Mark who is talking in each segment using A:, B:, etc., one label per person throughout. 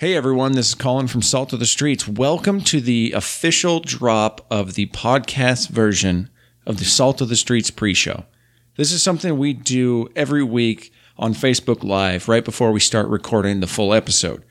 A: Hey everyone, this is Colin from Salt of the Streets. Welcome to the official drop of the podcast version of the Salt of the Streets pre show. This is something we do every week on Facebook Live right before we start recording the full episode.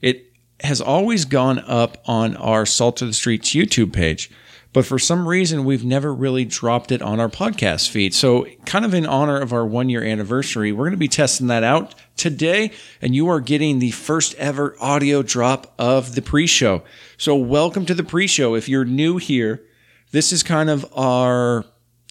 A: It has always gone up on our Salt of the Streets YouTube page, but for some reason we've never really dropped it on our podcast feed. So, kind of in honor of our one year anniversary, we're going to be testing that out today, and you are getting the first ever audio drop of the pre show. So, welcome to the pre show. If you're new here, this is kind of our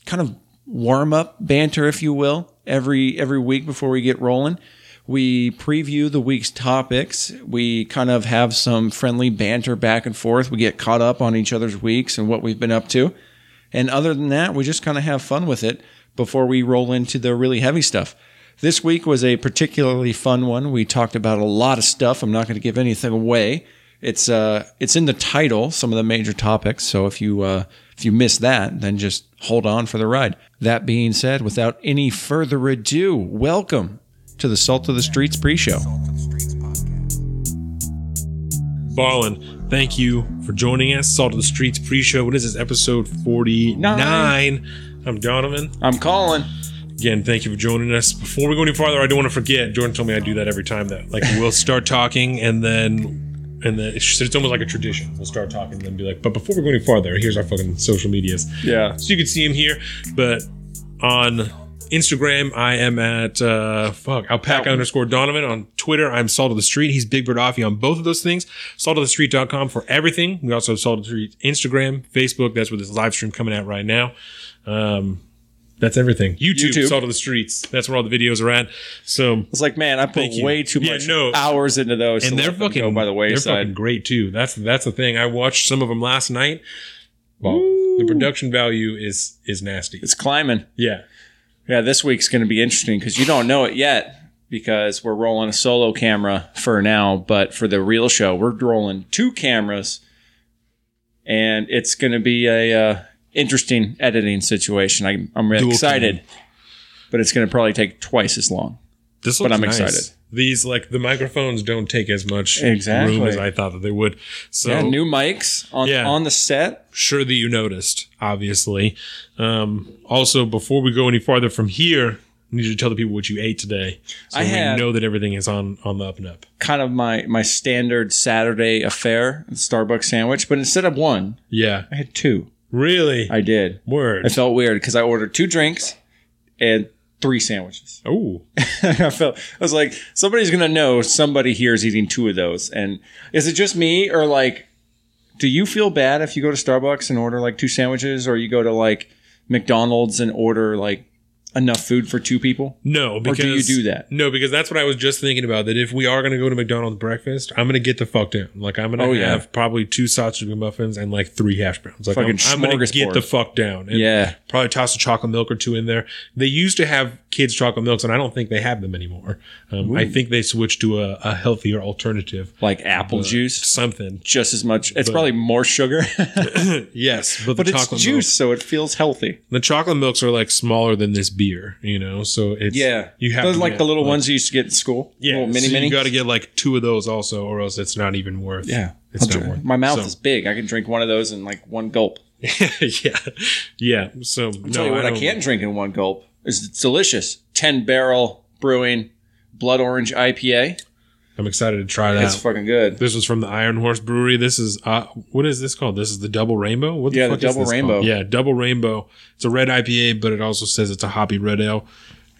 A: kind of warm up banter, if you will, every every week before we get rolling. We preview the week's topics. We kind of have some friendly banter back and forth. We get caught up on each other's weeks and what we've been up to. And other than that, we just kind of have fun with it before we roll into the really heavy stuff. This week was a particularly fun one. We talked about a lot of stuff. I'm not going to give anything away. It's uh, it's in the title, some of the major topics. So if you uh, if you miss that, then just hold on for the ride. That being said, without any further ado, welcome to the Salt of the Streets pre-show.
B: Ballin, thank you for joining us. Salt of the Streets pre-show. What is this? Episode 49.
A: Nine.
B: I'm Donovan.
A: I'm Colin.
B: Again, thank you for joining us. Before we go any farther, I don't want to forget. Jordan told me I do that every time. That like we'll start talking and then and then it's, it's almost like a tradition. We'll start talking and then be like, but before we go any farther, here's our fucking social medias.
A: Yeah.
B: So you can see him here, but on Instagram, I am at uh fuck alpaca underscore Donovan. On Twitter, I'm Salt of the Street. He's Big Bird Offie on both of those things. Salt of the Saltofthestreet.com for everything. We also have Salt of the Street Instagram, Facebook. That's where this live stream coming at right now. Um that's everything. YouTube,
A: YouTube.
B: Salt of the Streets. That's where all the videos are at. So
A: It's like, man, I put way too
B: Yeah,
A: much
B: no.
A: hours into those,
B: and they're fucking
A: by the wayside.
B: They're fucking great too. That's that's the thing. I watched some of them last night. Well, the production value is is nasty.
A: It's climbing.
B: Yeah.
A: Yeah, this week's going to be interesting because you don't know it yet because we're rolling a solo camera for now, but for the real show, we're rolling two cameras, and it's going to be a uh, interesting editing situation. I, I'm really
B: Dual
A: excited, but it's going to probably take twice as long.
B: This
A: But
B: looks
A: I'm
B: nice.
A: excited.
B: These like the microphones don't take as much
A: Exactly.
B: room as I thought that they would. So
A: yeah, new mics on
B: Yeah.
A: on the set.
B: sure that you noticed, obviously. Um, also, before we go any farther from here, I need you to tell the people what you ate today, so
A: I
B: we know that everything is on on the up and up.
A: Kind of my my standard Saturday affair, Starbucks sandwich, but instead of one,
B: Yeah,
A: I had two.
B: really.
A: I did.
B: Word.
A: I felt weird because I ordered two drinks and three sandwiches.
B: oh,
A: I felt I was like, somebody's gonna know somebody here is eating two of those. And is it just me or like, do you feel bad if you go to Starbucks and order like two sandwiches, or you go to like McDonald's and order like enough food for two people?
B: no,
A: Or
B: because
A: do you do that?
B: No, because that's what I was just thinking about. That if we are going to go to McDonald's breakfast, I'm going to get the fuck down. Like I'm going to
A: Oh, yeah.
B: have probably two sausage muffins and like three hash browns. Like
A: Fucking
B: I'm, I'm going to get the fuck down. And
A: Yeah.
B: probably toss a chocolate milk or two in there. They used to have kids chocolate milks, and I don't think they have them anymore. Um, I think they switched to a, a healthier alternative,
A: Like apple juice,
B: something.
A: just as much. It's probably more sugar,
B: Yes, but,
A: but
B: the
A: it's
B: chocolate
A: juice,
B: milk,
A: so it feels healthy.
B: the chocolate milks are like smaller than this beer, you know. So it's yeah, you have
A: Those like
B: get,
A: the little ones you used to get in school.
B: Yeah,
A: little mini
B: so
A: mini.
B: You got to get like two of those also, or else it's not even worth.
A: yeah,
B: it's
A: I'll
B: not
A: drink-
B: worth.
A: My mouth
B: So-
A: is big. I can drink one of those in like one gulp.
B: yeah, yeah. So
A: Tell
B: no,
A: you what, I,
B: don't-
A: can't drink in one gulp. It's delicious. Ten barrel brewing, blood orange IPA.
B: I'm excited to try that.
A: It's fucking good.
B: this was from the Iron Horse Brewery. This is uh, what is this called? This is the Double Rainbow. What the
A: Yeah, the Double
B: this
A: Rainbow.
B: called? Yeah, Double Rainbow. It's a red IPA, but it also says it's a hoppy red ale.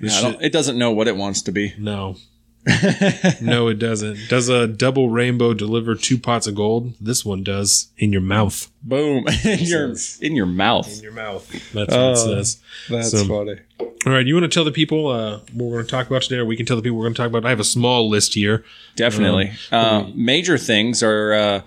A: I
B: shit-
A: it doesn't know what it wants to be.
B: no, no, it doesn't. Does a Double Rainbow deliver two pots of gold? This one does in your mouth.
A: Boom in your in your mouth.
B: In your mouth. That's what it says.
A: That's
B: So-
A: funny.
B: All right, you want to tell the people uh, what we're going to talk about today, or we can tell the people we're going to talk about. I have a small list here.
A: Definitely. Uh, major things are. Uh,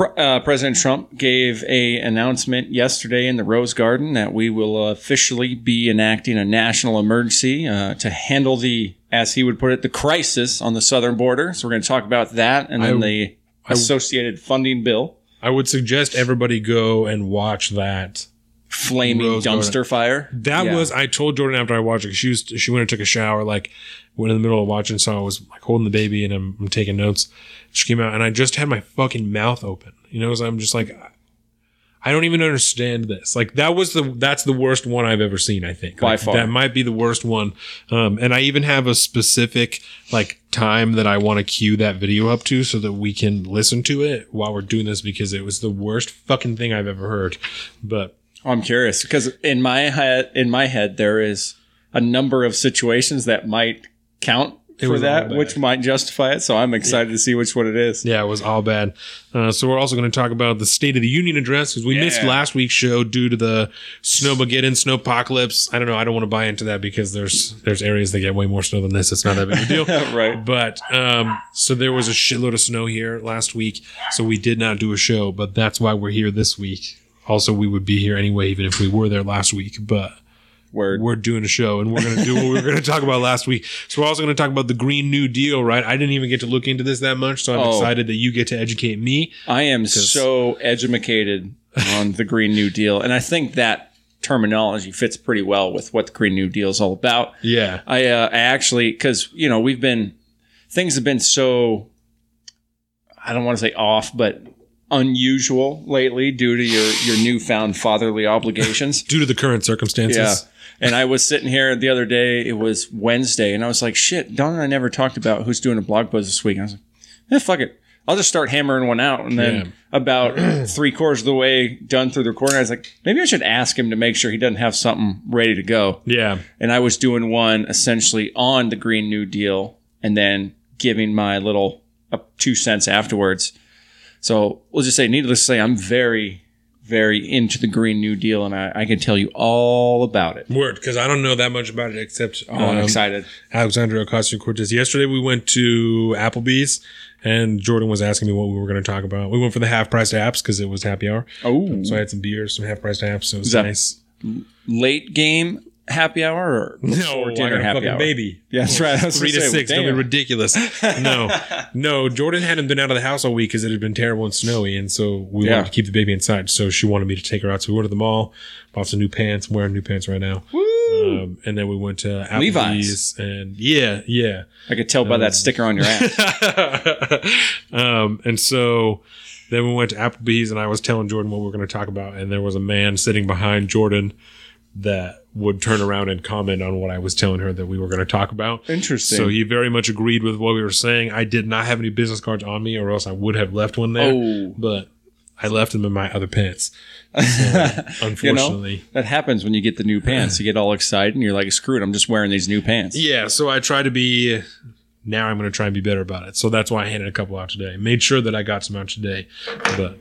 A: uh, President Trump gave a announcement yesterday in the Rose Garden that we will officially be enacting a national emergency uh, to handle the, as he would put it, the crisis on the southern border. So we're going to talk about that and then
B: I-
A: the associated funding bill.
B: I would suggest everybody go and watch that
A: flaming
B: Rose
A: dumpster fire.
B: That
A: Yeah.
B: was I told Jordan after I watched it. She was she went and took a shower. Like went in the middle of watching, so I was like holding the baby and I'm, I'm taking notes. She came out and I just had my fucking mouth open. You know, so I'm just like, I don't even understand this. Like that was the that's the worst one I've ever seen. I think
A: By
B: Like,
A: far.
B: that might be the worst one. Um, and I even have a specific like time that I want to cue that video up to so that we can listen to it while we're doing this because it was the worst fucking thing I've ever heard. But
A: I'm curious because in my head, in my head, there is a number of situations that might count
B: It
A: for that, which might justify it. So I'm excited to see which one it is.
B: Yeah, it was all bad. Uh, so we're also going to talk about the State of the Union address because we missed last week's show due to the snowmageddon, snowpocalypse. I don't know. I don't want to buy into that because there's there's areas that get way more snow than this. It's not that big a deal.
A: Right.
B: But um, so there was a shitload of snow here last week, so we did not do a show. But that's why we're here this week. Also, we would be here anyway, even if we were there last week. But
A: Word.
B: we're doing a show and we're going to do what we were going to talk about last week. So we're also going to talk about the Green New Deal, right? I didn't even get to look into this that much, so I'm
A: Oh.
B: excited that you get to educate me.
A: I am so educated on the Green New Deal, and I think that terminology fits pretty well with what the Green New Deal is all about.
B: Yeah.
A: I, uh, I actually, because you know, we've been things have been so I don't want to say off, but unusual lately due to your your newfound fatherly obligations.
B: Due to the current circumstances.
A: Yeah. And I was sitting here the other day, it was Wednesday, and I was like, shit, Don and I never talked about who's doing a blog post this week. I was like, eh, fuck it. I'll just start hammering one out. And then
B: Yeah.
A: about three quarters of the way done through the recording, I was like, maybe I should ask him to make sure he doesn't have something ready to go.
B: Yeah.
A: And I was doing one essentially on the Green New Deal and then giving my little uh, two cents afterwards. So we'll just say, needless to say, I'm very, very into the Green New Deal, and I, I can tell you all about it.
B: Word, because I don't know that much about it except
A: Oh, I'm
B: um,
A: excited.
B: Alexandra Ocasio Cortez. Yesterday we went to Applebee's and Jordan was asking me what we were going to talk about. We went for the half priced apps because it was happy hour.
A: Oh,
B: So I had some beers, some half priced apps. So it was
A: that-
B: nice.
A: late game happy hour or
B: I
A: dinner
B: a
A: happy
B: fucking
A: hour?
B: baby.
A: Yeah, that's right. I
B: Three to
A: say,
B: six. Don't be ridiculous. No, no. Jordan hadn't been out of the house all week because it had been terrible and snowy, and so we
A: Yeah.
B: wanted to keep the baby inside. So she wanted me to take her out. So we went to the mall, bought some new pants. I'm wearing new pants right now. Um, and then we went to Applebee's,
A: Levi's.
B: and yeah, yeah.
A: I could tell by that sticker on your ass.
B: um, and so then we went to Applebee's, and I was telling Jordan what we were going to talk about, and there was a man sitting behind Jordan that would turn around and comment on what I was telling her that we were going to talk about.
A: Interesting.
B: So he very much agreed with what we were saying. I did not have any business cards on me, or else I would have left one there.
A: Oh.
B: But I left them in my other pants. So,
A: you know,
B: unfortunately.
A: that happens when you get the new pants. You get all excited and you're like, screw it, I'm just wearing these new pants.
B: Yeah, so I try to be. Now I'm going to try and be better about it. So that's why I handed a couple out today. Made sure that I got some out today. But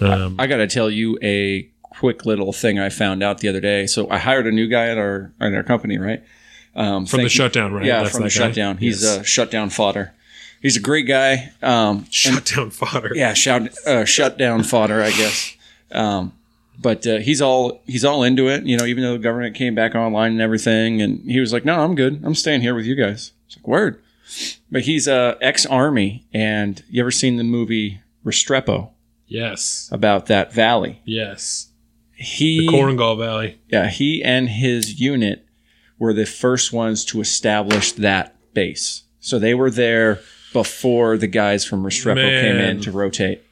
B: um,
A: I got to tell you a quick little thing I found out the other day. So I hired a new guy at our at our company, right? Um,
B: from the
A: you-
B: shutdown, right?
A: Yeah,
B: That's
A: from the
B: guy?
A: shutdown. He's
B: Yes.
A: uh, shutdown fodder. He's a great guy. Um,
B: shutdown fodder.
A: yeah, shout, uh, shutdown fodder, I guess. Um, but uh, he's all he's all into it. You know, even though the government came back online and everything, and he was like, "No, I'm good. I'm staying here with you guys." It's like word. But he's uh, ex army, and you ever seen the movie Restrepo
B: Yes.
A: about that valley?
B: Yes.
A: He
B: Korengal Valley.
A: yeah, he and his unit were the first ones to establish that base. So they were there before the guys from Restrepo came in to rotate.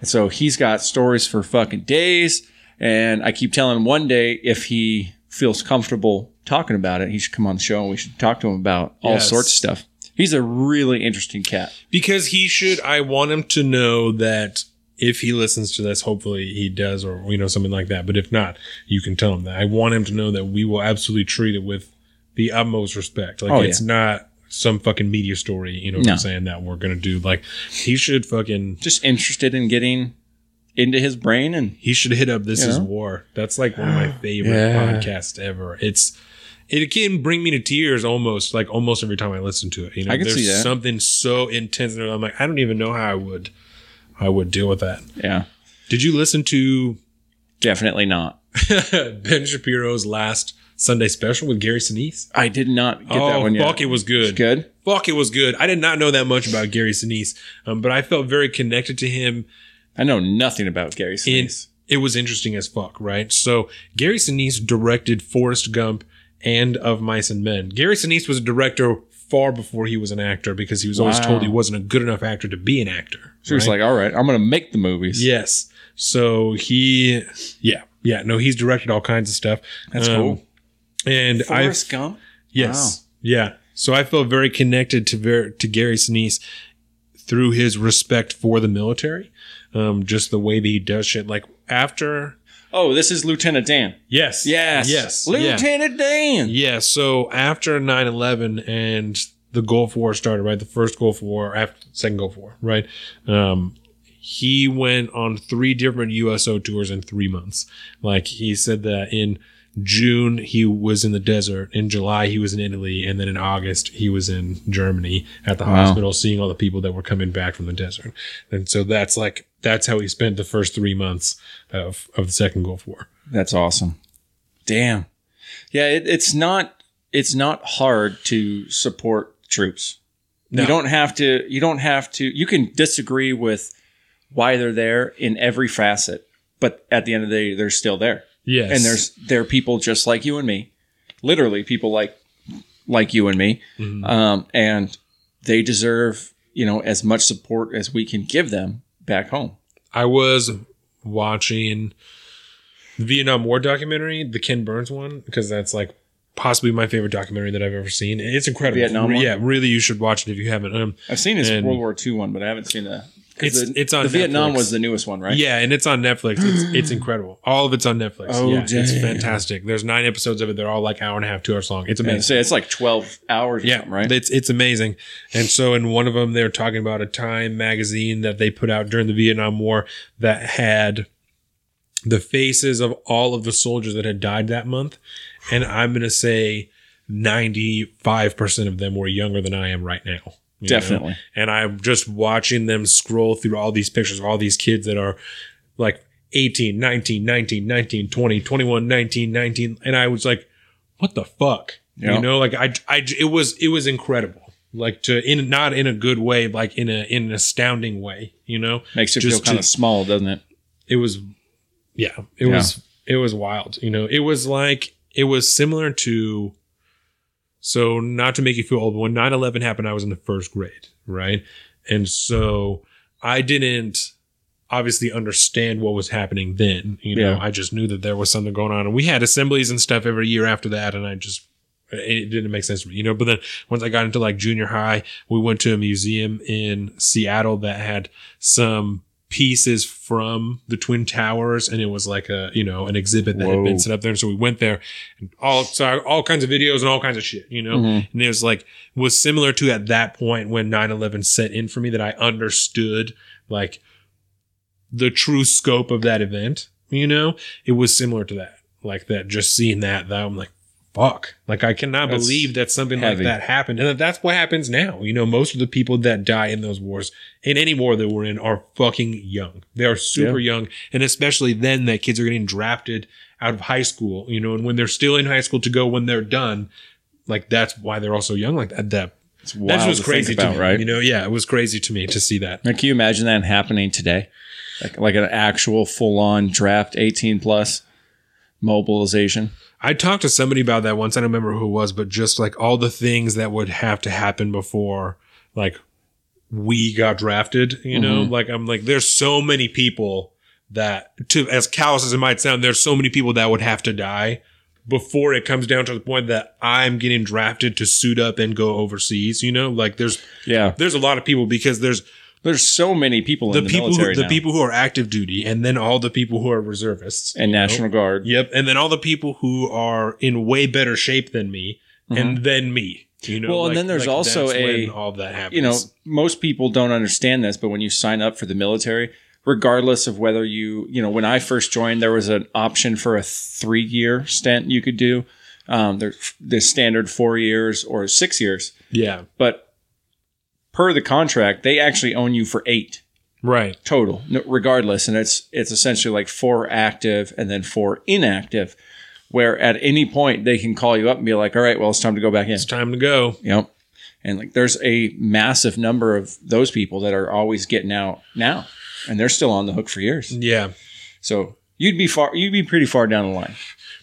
A: And so he's got stories for fucking days. And I keep telling him one day if he feels comfortable talking about it, he should come on the show and we should talk to him about all
B: Yes.
A: sorts of stuff. He's a really interesting cat.
B: Because he should, I want him to know that if he listens to this, hopefully he does, or, you know, something like that. But if not, you can tell him that. I want him to know that we will absolutely treat it with the utmost respect. Like,
A: Oh,
B: it's not some fucking media story, you know what
A: No.
B: I'm saying, that we're going to do. Like, he should fucking,
A: Just interested in getting into his brain and
B: he should hit up This Is
A: know?
B: War. That's like one of my favorite
A: Yeah.
B: podcasts ever. It's, it can bring me to tears almost, like almost every time I listen to it. You know,
A: I can
B: there's
A: see that.
B: something so intense in it. I'm like, I don't even know how I would, I would deal with that.
A: yeah,
B: Did you listen to
A: definitely not.
B: Ben Shapiro's last Sunday special with Gary Sinise?
A: I did not get that one yet.
B: fuck, it was good.
A: Good.
B: Fuck, it was good. I did not know that much about Gary Sinise, um, but I felt very connected to him
A: I know nothing about Gary
B: in
A: Sinise.
B: it was interesting as fuck, right? So Gary Sinise directed Forrest Gump and Of Mice and Men. Gary Sinise was a director far before he was an actor because he was always
A: Wow.
B: told he wasn't a good enough actor to be an actor.
A: She was
B: right?
A: like, all right, I'm going to make the movies.
B: Yes. So he, yeah, yeah. No, he's directed all kinds of stuff.
A: That's
B: Um,
A: cool.
B: And I,
A: Forrest Gump?
B: yes, yeah. So I felt very connected to Ver- to Gary Sinise through his respect for the military. Um, just the way that he does shit. Like after,
A: Oh, this is Lieutenant Dan.
B: yes,
A: Yes.
B: yes, yeah.
A: Lieutenant Dan.
B: Yeah, so after 9-11 and the Gulf War started, right? The first Gulf War, after second Gulf War, right? Um, he went on three different USO tours in three months. Like he said that in June he was in the desert, in July he was in Italy, and then in August he was in Germany at the
A: Wow.
B: hospital seeing all the people that were coming back from the desert. And so that's like that's how he spent the first three months of of the second Gulf War.
A: That's awesome. Damn. Yeah, it, it's not it's not hard to support troops.
B: No.
A: You don't have to you don't have to you can disagree with why they're there in every facet, but at the end of the day they're still there.
B: Yes.
A: And there's they're people just like you and me. Literally people like like you and me.
B: Mhm.
A: Um, and they deserve, you know, as much support as we can give them back home.
B: I was watching the Vietnam War documentary, the Ken Burns one, because that's like possibly my favorite documentary that I've ever seen. It's incredible.
A: Vietnam one?
B: Yeah, really, you should watch it if you haven't. Um,
A: I've seen his World War II one, but I haven't seen the.
B: It's-
A: the,
B: it's on
A: the Vietnam
B: Netflix.
A: was the newest one, right?
B: Yeah, and it's on Netflix. It's it's incredible. All of it's on Netflix.
A: Oh,
B: yeah, it's fantastic. There's nine episodes of it. They're all like hour and a half, two hours long. It's amazing.
A: so it's like twelve hours, or
B: Yeah,
A: something, right?
B: It's it's amazing. And so in one of them, they were talking about a Time magazine that they put out during the Vietnam War that had the faces of all of the soldiers that had died that month, and I'm gonna say ninety five percent of them were younger than I am right now. You know?
A: Definitely.
B: And I'm just watching them scroll through all these pictures of all these kids that are like 18, 19, 19, 19, 20, 21, 19, 19. And I was like, what the fuck?
A: Yeah.
B: You know, like I, I, it was, it was incredible. Like to, in, not in a good way, like in a, in an astounding way, you know,
A: Makes you
B: just
A: feel kind
B: to-
A: of small, doesn't it?
B: it was, yeah, it
A: Yeah.
B: was, it was wild. You know, it was like, it was similar to, so not to make you feel old, but when 9-11 happened, I was in the first grade, right? And so I didn't obviously understand what was happening then. You know,
A: Yeah.
B: I just knew that there was something going on. And we had assemblies and stuff every year after that, and I just it didn't make sense to me, you know. But then once I got into like junior high, we went to a museum in Seattle that had some pieces from the Twin Towers, and it was like a you know an exhibit that had been set up there. So we went there, and all saw all kinds of videos and all kinds of shit, you know.
A: Mhm.
B: And it was like was similar to at that point when 9-11 set in for me that I understood like the true scope of that event. You know, it was similar to that. Like that, just seeing that, that I'm like, fuck. Like I cannot
A: That's
B: believe that something
A: heavy.
B: like that happened. And that that's what happens now. You know, most of the people that die in those wars, in any war that we're in, are fucking young. They are super young. And especially then that kids are getting drafted out of high school, you know, and when they're still in high school to go when they're done, like that's why they're also young like that. That
A: It's
B: that was crazy
A: about,
B: to me,
A: right?
B: You know, yeah, it was crazy to me to see that.
A: Now, can you imagine that happening today? Like, like an actual full on draft 18 plus mobilization?
B: I talked to somebody about that once. I don't remember who it was, but just like all the things that would have to happen before, like we got drafted. You know,
A: Mhm.
B: like I'm like, there's so many people that, to as callous as it might sound, there's so many people that would have to die before it comes down to the point that I'm getting drafted to suit up and go overseas. You know, like there's
A: Yeah.
B: there's a lot of people because there's
A: There's so many people
B: the
A: in the,
B: people
A: military
B: who, the
A: now.
B: people who are active duty, and then all the people who are reservists
A: and
B: you know?
A: National Guard.
B: Yep, and then all the people who are in way better shape than me, and then me. You know,
A: Mm-hmm. Well, and then there's also a-
B: all that happens.
A: you know, most people don't understand this, but when you sign up for the military, regardless of whether you, you know, when I first joined, there was an option for a three year stint you could do. Um, there's the standard four years or six years,
B: yeah,
A: but per the contract, they actually own you for eight
B: right,
A: total, regardless, and it's it's essentially like four active and then four inactive, where at any point they can call you up and be like, "All right, well, it's time to go back in."
B: it's time to go.
A: Yep. And like there's a massive number of those people that are always getting out now. And they're still on the hook for years.
B: Yeah,
A: So You'd be far. You'd be pretty far down the line.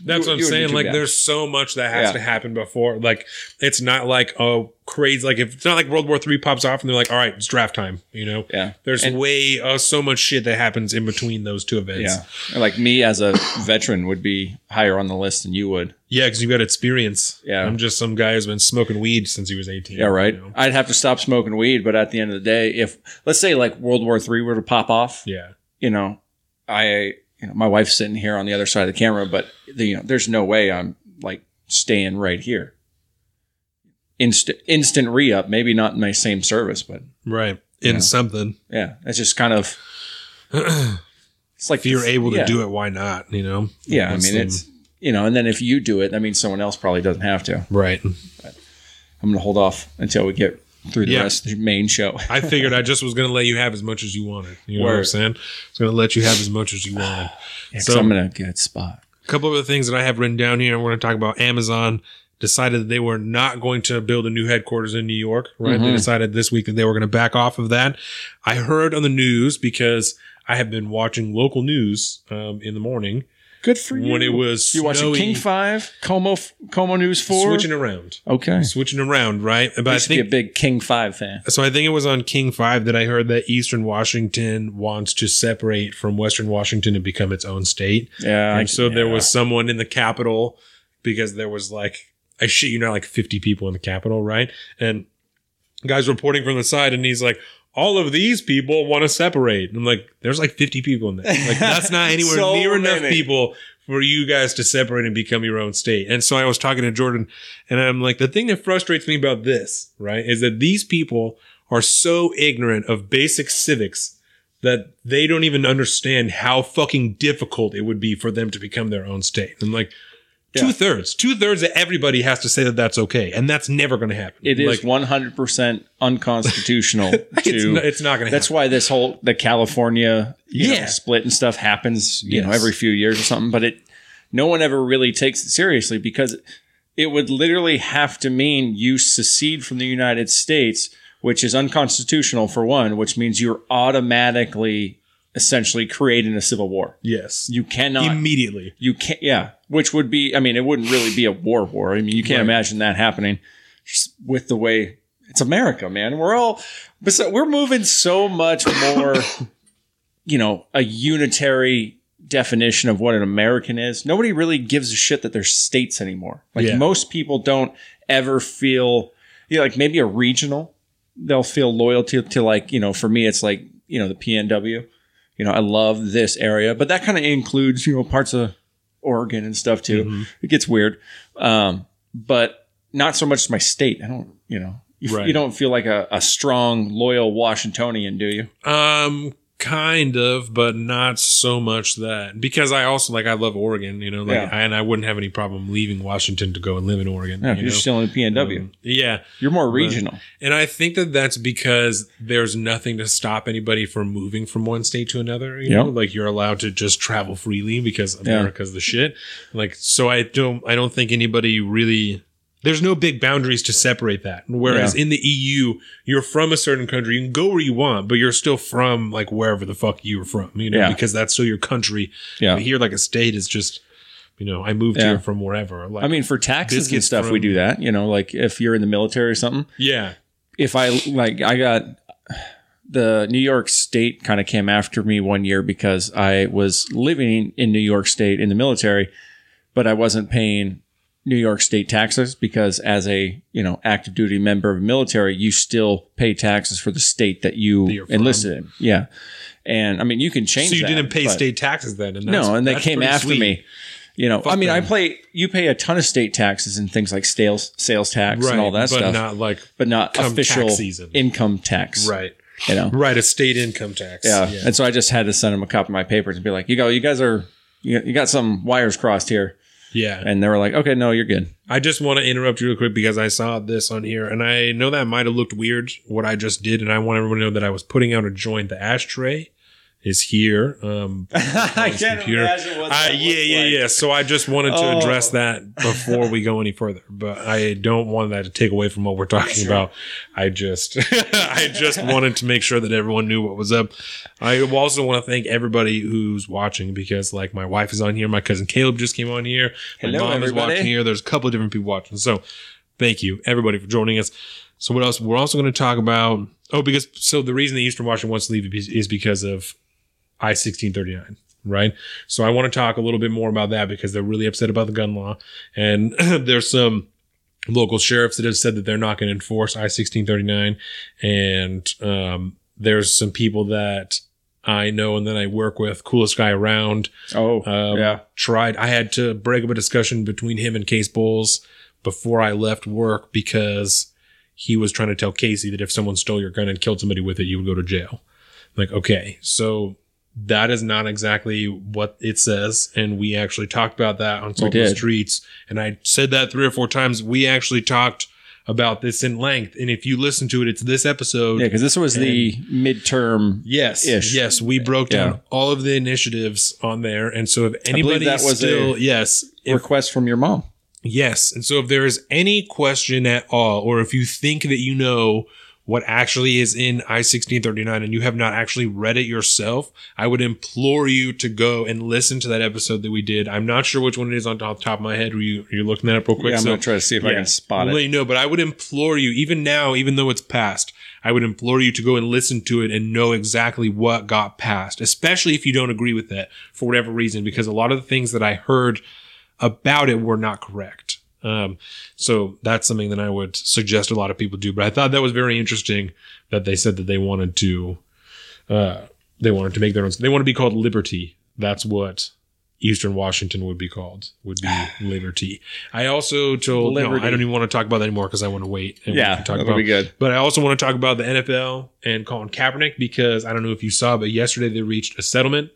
B: That's
A: You-
B: what I'm
A: you would be
B: saying. Like,
A: bad.
B: there's so much that has
A: Yeah.
B: to happen before. Like, it's not like oh crazy. Like, if it's not like World War Three pops off and they're like, all right, it's draft time. You know,
A: Yeah.
B: There's
A: And-
B: way uh, so much shit that happens in between those two events.
A: Yeah. Like me as a veteran would be higher on the list than you would.
B: yeah, because you've got experience.
A: Yeah.
B: I'm just some guy who's been smoking weed since he was 18.
A: Yeah, right.
B: you know?
A: I'd have to stop smoking weed, but at the end of the day, if let's say like World War Three were to pop off,
B: Yeah,
A: you know, I, you know, my wife's sitting here on the other side of the camera, but the, you know, there's no way I'm like staying right here. Instant, instant re up, maybe not in my same service, but
B: right. In
A: Yeah.
B: something,
A: yeah, it's just kind of. It's like
B: if you're able to
A: yeah.
B: do it, why not? You know.
A: Yeah, I mean
B: the-
A: it's you know, and then if you do it, that means someone else probably doesn't have to.
B: right.
A: I'm gonna hold off until we get through the
B: Yeah.
A: rest of the main show.
B: I figured I just was going to let you have as much as you wanted. You know what I'm saying? I was going to let you have as much as you wanted.
A: Yeah,
B: So-
A: I'm in a good spot.
B: A couple of the things that I have written down here. I want to talk about Amazon decided that they were not going to build a new headquarters in New York, right? They
A: Mhm.
B: decided this week that they were going to back off of that. I heard on the news because I have been watching local news um, in the morning
A: Good for
B: when it was
A: you watching
B: snowy,
A: King Five, KOMO KOMO News Four,
B: switching around,
A: Okay,
B: switching around, right? But
A: I
B: I
A: used to be a big King Five fan.
B: so. I think it was on King Five that I heard that Eastern Washington wants to separate from Western Washington and become its own state.
A: Yeah,
B: and so there was someone in the Capitol because there was like I shit you not like 50 people in the Capitol, right? And guys reporting from the side, and he's like, all of these people want to separate. And I'm like, there's like 50 people in there. Like that's not anywhere
A: So
B: near enough people for you guys to separate and become your own state. And so I was talking to Jordan, and I'm like, the thing that frustrates me about this, right, is that these people are so ignorant of basic civics that they don't even understand how fucking difficult it would be for them to become their own state. I'm like,
A: Yeah.
B: two thirds, two thirds of everybody has to say that that's okay, and that's never going to happen.
A: It is
B: like,
A: 100 percent unconstitutional
B: it's,
A: to.
B: not, it's not going to. Happen.
A: That's why this whole the California you know,
B: Yeah.
A: split and stuff happens, you know, every few years or something. But it, no one ever really takes it seriously because it would literally have to mean you secede from the United States, which is unconstitutional for one, which means you're automatically essentially creating a civil war.
B: yes,
A: You cannot
B: immediately.
A: you can't yeah which would be i mean it wouldn't really be a war war. I mean you can't
B: Right.
A: imagine that happening just with the way it's america man. We're all we're moving so much more you know a unitary definition of what an american is. Nobody really gives a shit that they're states anymore. Like
B: Yeah.
A: most people don't ever feel you know, like maybe a regional they'll feel loyalty to like you know for me it's like you know the pnw you know, I love this area, but that kind of includes, you know, parts of Oregon and stuff too.
B: Mhm.
A: It gets weird. Um, but not so much my state. I don't, you know, you,
B: Right.
A: you don't feel like a, a strong, loyal Washingtonian, do you?
B: Um, kind of, but not so much that because I also like I love Oregon, you know, like
A: Yeah.
B: and I wouldn't have any problem leaving Washington to go and live in Oregon.
A: No,
B: you
A: you're
B: know?
A: still in the PNW.
B: Um, yeah,
A: you're more regional.
B: and I think that that's because there's nothing to stop anybody from moving from one state to another. You know, like you're allowed to just travel freely because
A: Yeah.
B: America's the shit. Like, so I don't, I don't think anybody really. There's no big boundaries to separate that. Whereas
A: Yeah.
B: in the EU, you're from a certain country, you can go where you want, but you're still from like wherever the fuck you were from, you know,
A: Yeah.
B: because that's still your country.
A: Yeah.
B: But here, like a state is just, you know, I moved
A: Yeah.
B: here from wherever. Like,
A: I mean, for taxes and stuff, we do that. You know, like if you're in the military or something.
B: yeah,
A: If I like, I got the New York State kind of came after me one year because I was living in New York State in the military, but I wasn't paying New York State taxes because as a you know active duty member of the military, you still pay taxes for the state that you enlisted in. Yeah, and I mean you can change.
B: so you
A: that,
B: didn't pay state taxes then, and
A: no, and they came after
B: sweet.
A: me. You know, I
B: Fuck
A: mean, I play. You pay a ton of state taxes and things like sales, sales tax,
B: right?
A: and all that
B: but
A: stuff,
B: not like
A: but not official
B: tax
A: income tax.
B: right,
A: You know.
B: right, a state income tax.
A: Yeah. And so I just had to send them a copy of my papers and be like, you go, you guys are, you you got some wires crossed here.
B: Yeah.
A: And they were like, okay, no, you're good.
B: I just want to interrupt you real quick because I saw this on here, and I know that might have looked weird what I just did, and I want everyone to know that I was putting out a joint. The ashtray is here. Um,
A: I can't
B: computer.
A: imagine what
B: Uh, yeah, yeah,
A: like.
B: yeah. So I just wanted to
A: Oh.
B: address that before we go any further, but I don't want that to take away from what we're talking
A: Sure.
B: about. I just, I just wanted to make sure that everyone knew what was up. I also want to thank everybody who's watching because, like, my wife is on here, my cousin Caleb just came on here, my
A: Hello,
B: mom is watching here. There's a couple of different people watching, so thank you everybody for joining us. So what else? We're also going to talk about. Oh, because so the reason the Eastern Washington wants to leave is because of I sixteen thirty nine, right? So I want to talk a little bit more about that because they're really upset about the gun law, and there's some local sheriffs that have said that they're not going to enforce I sixteen thirty nine, and um, there's some people that I know and that I work with, coolest guy around.
A: Oh,
B: Um,
A: yeah.
B: Tried. I had to break up a discussion between him and Case Bowles before I left work because he was trying to tell Casey that if someone stole your gun and killed somebody with it, you would go to jail. Like, okay, so that is not exactly what it says. And we actually talked about that on Salt of the. Streets. And I said that three or four times. We actually talked about this in length. And if you listen to it, it's this episode.
A: Yeah, because this was the midterm.
B: Yes,
A: Ish.
B: yes, we broke down
A: Yeah.
B: all of the initiatives on there, and so if anybody
A: that was
B: still,
A: a-
B: yes, if,
A: request from your mom.
B: yes, and so if there is any question at all, or if you think that you know what actually is in I sixteen thirty nine and you have not actually read it yourself, I would implore you to go and listen to that episode that we did. I'm not sure which one it is on top, of my head. Are you are you looking that up real quick?
A: Yeah, I'm
B: So-
A: gonna try to see if I can spot it.
B: let you know, but I would implore you, even now, even though it's past, I would implore you to go and listen to it and know exactly what got passed, especially if you don't agree with it for whatever reason, because a lot of the things that I heard about it were not correct. Um, so that's something that I would suggest a lot of people do. But I thought that was very interesting that they said that they wanted to, uh, they wanted to make their own. They want to be called Liberty. That's what Eastern Washington would be called. Would be Liberty. I also told. No,
A: Liberty.
B: I don't even want to talk about that anymore because I want to wait. and
A: Yeah,
B: talk
A: that'll
B: about
A: be good.
B: but I also want to talk about the NFL and Colin Kaepernick because I don't know if you saw, but yesterday they reached a settlement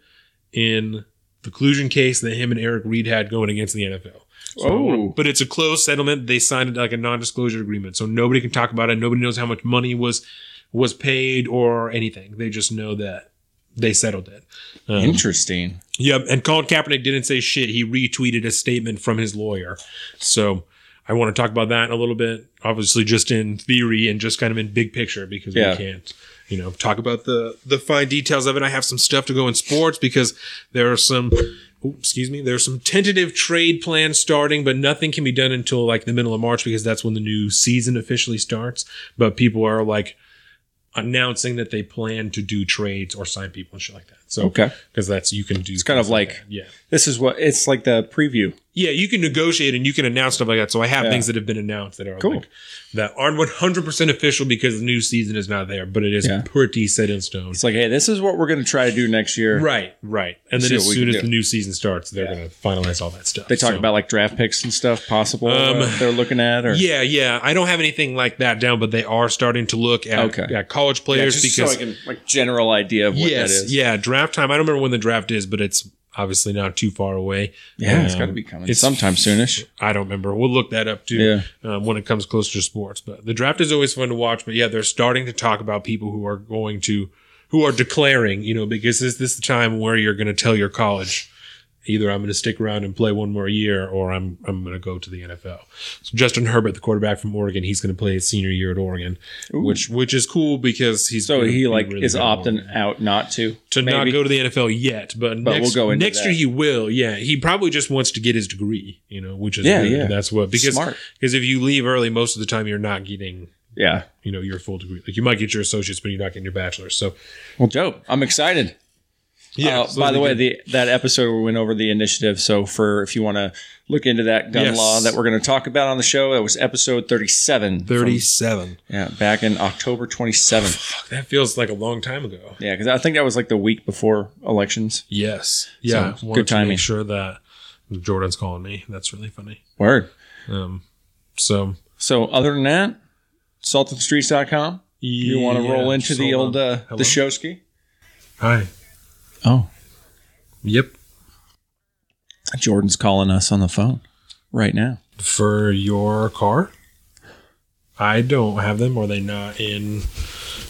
B: in the collusion case that him and Eric Reid had going against the NFL. So
A: Oh.
B: but it's a closed settlement. They signed like a non-disclosure agreement, so nobody can talk about it. Nobody knows how much money was was paid or anything. They just know that they settled it. Um,
A: Interesting.
B: Yep, and Colin Kaepernick didn't say shit. He retweeted a statement from his lawyer. So I want to talk about that a little bit. Obviously, just in theory and just kind of in big picture because
A: Yeah.
B: we can't, you know, talk about the the fine details of it. I have some stuff to go in sports because there are some. Excuse me. There's some tentative trade plans starting, but nothing can be done until like the middle of March because that's when the new season officially starts. But people are like announcing that they plan to do trades or sign people and shit like that. So
A: Okay.
B: because that's you can do. It's
A: kind of like-
B: yeah,
A: This is what it's like the preview.
B: yeah, you can negotiate and you can announce stuff like that. So I have
A: Yeah.
B: things that have been announced that are
A: Cool.
B: like that aren't one hundred percent official because the new season is not there, but it is
A: Yeah.
B: pretty set in stone.
A: It's like, hey, this is what we're going to try to do next year.
B: Right, right. And then as soon as
A: do.
B: the new season starts, they're
A: Yeah.
B: going to finalize all that stuff.
A: They talk
B: So-
A: about like draft picks and stuff possible
B: Um,
A: uh, they're looking at or
B: Yeah, yeah. I don't have anything like that down, but they are starting to look at,
A: Okay.
B: at college players because
A: so I can like general idea of what
B: yes,
A: that is.
B: yeah, draft time. I don't remember when the draft is, but it's obviously not too far away.
A: Yeah, it's
B: Um,
A: got to be coming
B: it's-
A: sometime soonish.
B: I don't remember. We'll look that up too
A: Yeah.
B: um, when it comes closer to sports. But the draft is always fun to watch. But yeah, they're starting to talk about people who are going to, who are declaring, you know, because this, this is the time where you're going to tell your college, either I'm going to stick around and play one more year or I'm, I'm going to go to the NFL. So Justin Herbert, the quarterback from Oregon, he's going to play his senior year at Oregon, which, which is cool because he's
A: So he like
B: really
A: is opting out not to
B: to not go to the NFL yet, but,
A: But
B: next,
A: we'll go into
B: next
A: that.
B: year he will. Yeah, he probably just wants to get his degree, you know, which is
A: Yeah,
B: good.
A: yeah.
B: That's what because because if you leave early, most of the time you're not getting
A: Yeah.
B: you know your full degree. Like you might get your associates, but you're not getting your bachelor's. So
A: Well, dope. I'm excited.
B: Yeah.
A: Uh, by the way, the that episode we went over the initiative. So for if you want to look into that gun
B: Yes.
A: law that we're going to talk about on the show, it was episode 37.
B: good.
A: from-
B: 37.
A: yeah, back in October 27th.
B: Fuck, that feels like a long time ago.
A: Yeah, because I think that was like the week before elections.
B: Yes. Yeah.
A: So, good
B: to
A: timing.
B: Make sure that Jordan's calling me. That's really funny.
A: Word.
B: Um. So
A: So other than that, saltofthestreets.com. You want to roll into the old uh,
B: Hello?
A: the showski?
B: Hi.
A: Oh,
B: Yep.
A: Jordan's calling us on the phone right now.
B: for your car. I don't have them. Are they not in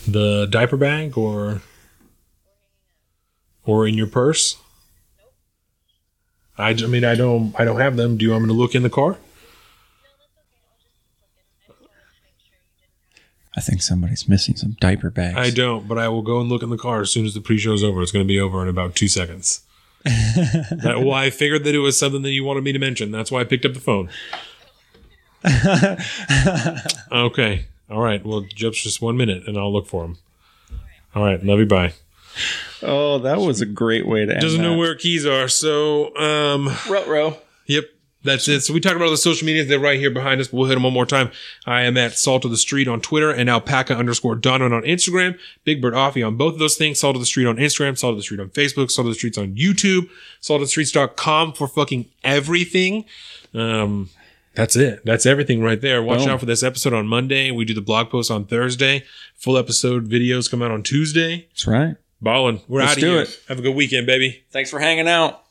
B: the diaper bag or? or in your purse? I, I mean, I don't, I don't have them. Do you want me to look in the car?
A: I think somebody's missing some diaper bags.
B: I don't, but I will go and look in the car as soon as the pre-show is over. It's going to be over in about two seconds. that, well, I figured that it was something that you wanted me to mention. That's why I picked up the phone. okay. All right. Well, just just one minute, and I'll look for him. All right. Love you. Bye.
A: oh, that was a great way to end
B: Doesn't know where keys are. So, um,
A: Ruh-roh.
B: Yep. That's it. So we talked about all the social medias. They're right here behind us, but we'll hit them one more time. I am at Salt of the Street on Twitter and alpaca underscore Donovan on Instagram. Big Bird Offie on both of those things. Salt of the Street on Instagram, Salt of the Street on Facebook, Salt of the Streets on YouTube, saltofthestreets.com for fucking everything. Um, that's it. That's everything right there. Watch
A: Boom.
B: out for this episode on Monday. We do the blog post on Thursday. Full episode videos come out on Tuesday.
A: That's right.
B: Ballin'. We're
A: Let's
B: out of
A: do
B: here.
A: it.
B: Have a good weekend, baby.
A: Thanks for hanging out.